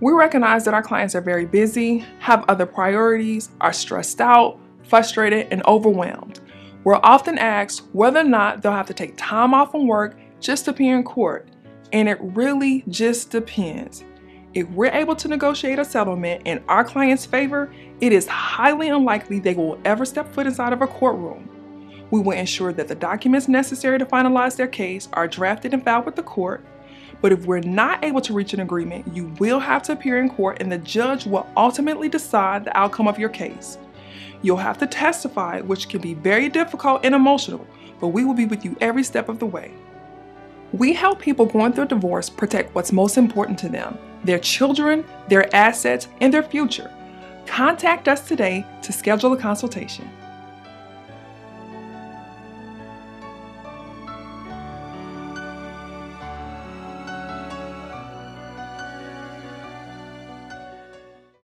We recognize that our clients are very busy, have other priorities, are stressed out, frustrated, and overwhelmed. We're often asked whether or not they'll have to take time off from work just to appear in court, and it really just depends. If we're able to negotiate a settlement in our client's favor, it is highly unlikely they will ever step foot inside of a courtroom. We will ensure that the documents necessary to finalize their case are drafted and filed with the court. But if we're not able to reach an agreement, you will have to appear in court and the judge will ultimately decide the outcome of your case. You'll have to testify, which can be very difficult and emotional, but we will be with you every step of the way. We help people going through divorce protect what's most important to them their children, their assets, and their future. Contact us today to schedule a consultation.